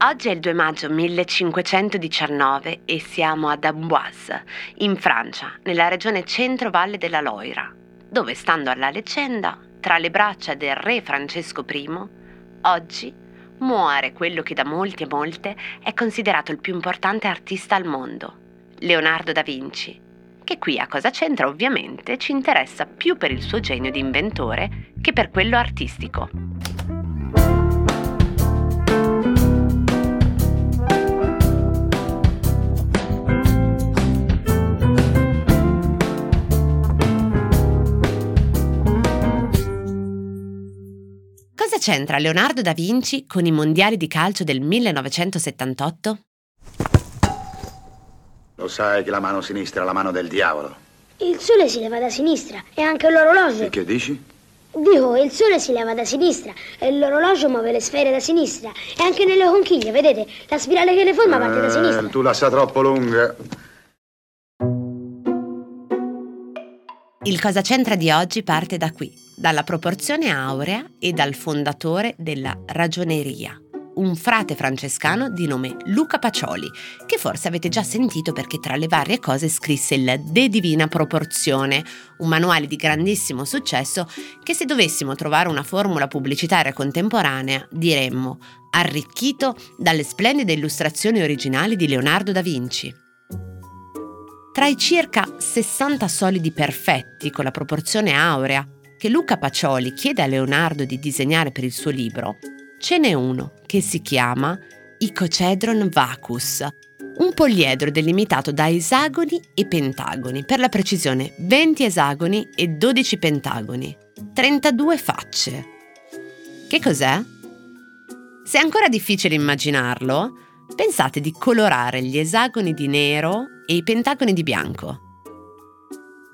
Oggi è il 2 maggio 1519 e siamo ad Amboise, in Francia, nella regione centro-valle della Loira, dove, stando alla leggenda, tra le braccia del re Francesco I, oggi muore quello che da molti e molte è considerato il più importante artista al mondo, Leonardo da Vinci, che qui a cosa c'entra ovviamente ci interessa più per il suo genio di inventore che per quello artistico. Cosa c'entra Leonardo da Vinci con i mondiali di calcio del 1978? Lo sai che la mano sinistra è la mano del diavolo. Il sole si leva da sinistra e anche l'orologio. E che dici? Dico, il sole si leva da sinistra e l'orologio muove le sfere da sinistra. E anche nelle conchiglie, vedete? La spirale che le forma parte da sinistra. Eh, tu la sa troppo lunga. Il Cosa c'entra di oggi parte da qui, dalla proporzione aurea e dal fondatore della ragioneria, un frate francescano di nome Luca Pacioli, che forse avete già sentito perché tra le varie cose scrisse il De Divina Proporzione, un manuale di grandissimo successo che se dovessimo trovare una formula pubblicitaria contemporanea diremmo arricchito dalle splendide illustrazioni originali di Leonardo da Vinci. Tra i circa 60 solidi perfetti con la proporzione aurea che Luca Pacioli chiede a Leonardo di disegnare per il suo libro, ce n'è uno che si chiama Icocedron Vacus, un poliedro delimitato da esagoni e pentagoni, per la precisione 20 esagoni e 12 pentagoni, 32 facce. Che cos'è? Se è ancora difficile immaginarlo, pensate di colorare gli esagoni di nero e i pentagoni di bianco.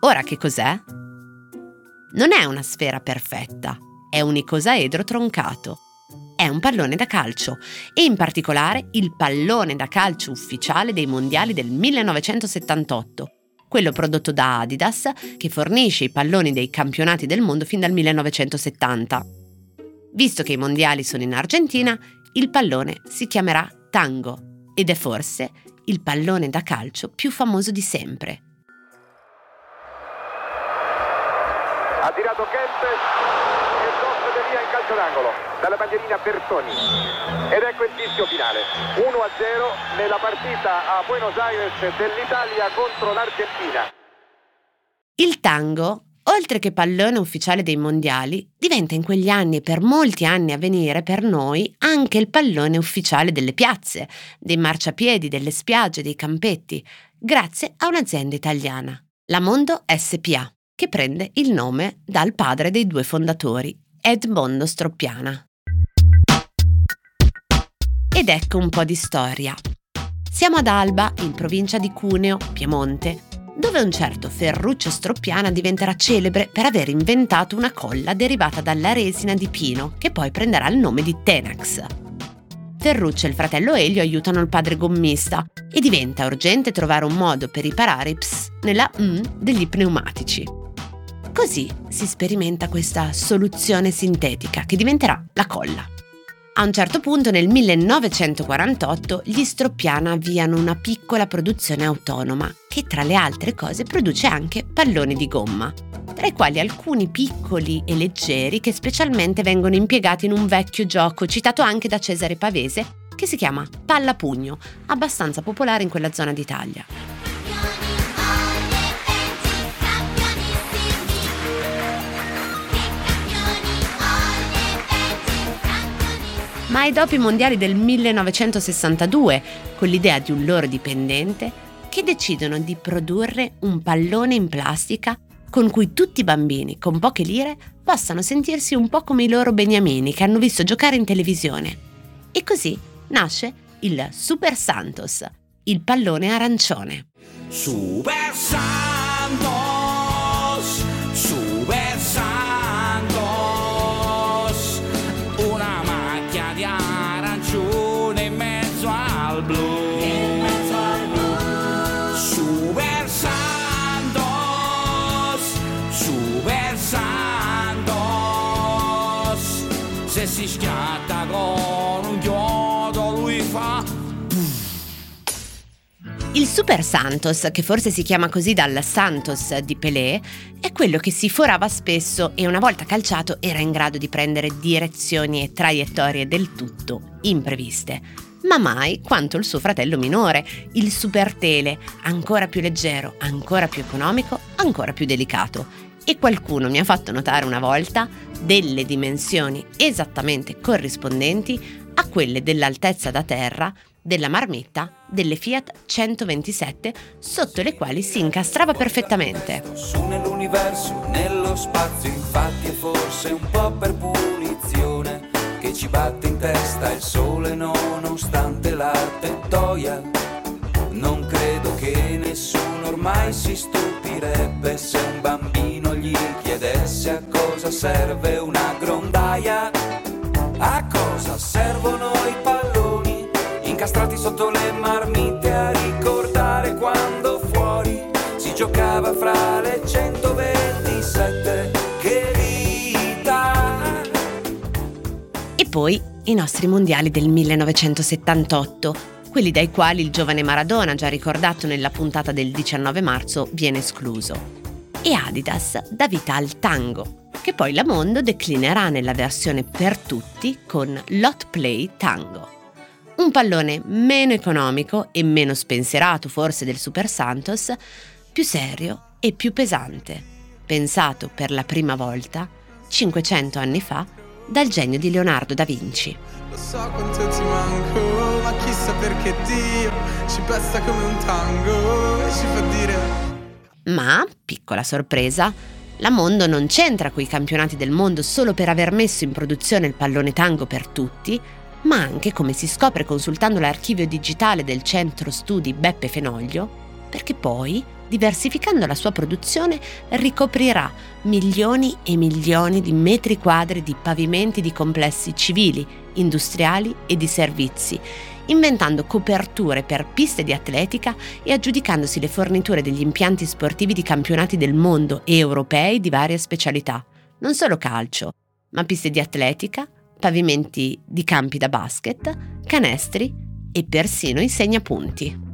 Ora che cos'è? Non è una sfera perfetta, è un icosaedro troncato. È un pallone da calcio e in particolare il pallone da calcio ufficiale dei mondiali del 1978, quello prodotto da Adidas che fornisce i palloni dei campionati del mondo fin dal 1970. Visto che i mondiali sono in Argentina, il pallone si chiamerà tango ed è forse il pallone da calcio più famoso di sempre. Ha tirato Kempes in calcio d'angolo dalla bandierina Bertoni. Ed ecco il fischio finale. 1-0 nella partita a Buenos Aires dell'Italia contro l'Argentina. Il tango oltre che pallone ufficiale dei mondiali, diventa in quegli anni e per molti anni a venire per noi anche il pallone ufficiale delle piazze, dei marciapiedi, delle spiagge, dei campetti, grazie a un'azienda italiana, la Mondo SPA, che prende il nome dal padre dei due fondatori, Edmondo Stroppiana. Ed ecco un po' di storia. Siamo ad Alba, in provincia di Cuneo, Piemonte, dove un certo Ferruccio Stroppiana diventerà celebre per aver inventato una colla derivata dalla resina di pino, che poi prenderà il nome di Tenax. Ferruccio e il fratello Elio aiutano il padre gommista e diventa urgente trovare un modo per riparare i ps nella M degli pneumatici. Così si sperimenta questa soluzione sintetica che diventerà la colla. A un certo punto nel 1948 gli Stroppiana avviano una piccola produzione autonoma che tra le altre cose produce anche palloni di gomma, tra i quali alcuni piccoli e leggeri che specialmente vengono impiegati in un vecchio gioco citato anche da Cesare Pavese che si chiama Palla Pugno, abbastanza popolare in quella zona d'Italia. Ma è dopo i mondiali del 1962, con l'idea di un loro dipendente, che decidono di produrre un pallone in plastica con cui tutti i bambini con poche lire possano sentirsi un po' come i loro beniamini che hanno visto giocare in televisione. E così nasce il Super Santos, il pallone arancione. Super Santos! blu. Se si schiatta con un chiodo lui fa... Il Super Santos, che forse si chiama così dal Santos di Pelé, è quello che si forava spesso e una volta calciato era in grado di prendere direzioni e traiettorie del tutto impreviste. Ma mai quanto il suo fratello minore, il Super Tele, ancora più leggero, ancora più economico, ancora più delicato. E qualcuno mi ha fatto notare una volta delle dimensioni esattamente corrispondenti a quelle dell'altezza da terra della marmitta delle Fiat 127 sotto le quali si incastrava perfettamente. Su nell'universo, nello spazio, infatti è forse un po' per punizione che ci batte in testa il sole nonostante l'arte toia. Non credo che nessuno ormai si stupirebbe se un bambino gli chiedesse a cosa serve una grondaia. A cosa servono i palloni incastrati sotto le marmite a ricordare quando fuori si giocava fra le 127 poi i nostri mondiali del 1978, quelli dai quali il giovane Maradona, già ricordato nella puntata del 19 marzo, viene escluso. E Adidas dà vita al tango, che poi la Mondo declinerà nella versione per tutti con Lot Play Tango. Un pallone meno economico e meno spensierato forse del Super Santos, più serio e più pesante, pensato per la prima volta, 500 anni fa, dal genio di Leonardo da Vinci. Lo so quanto ti manco, ma chissà perché Dio ci pesta come un tango e ci fa dire... Ma, piccola sorpresa, la Mondo non c'entra coi campionati del mondo solo per aver messo in produzione il pallone tango per tutti, ma anche, come si scopre consultando l'archivio digitale del centro studi Beppe Fenoglio, perché poi, diversificando la sua produzione, ricoprirà milioni e milioni di metri quadri di pavimenti di complessi civili, industriali e di servizi, inventando coperture per piste di atletica e aggiudicandosi le forniture degli impianti sportivi di campionati del mondo e europei di varie specialità, non solo calcio, ma piste di atletica, pavimenti di campi da basket, canestri e persino i segnapunti.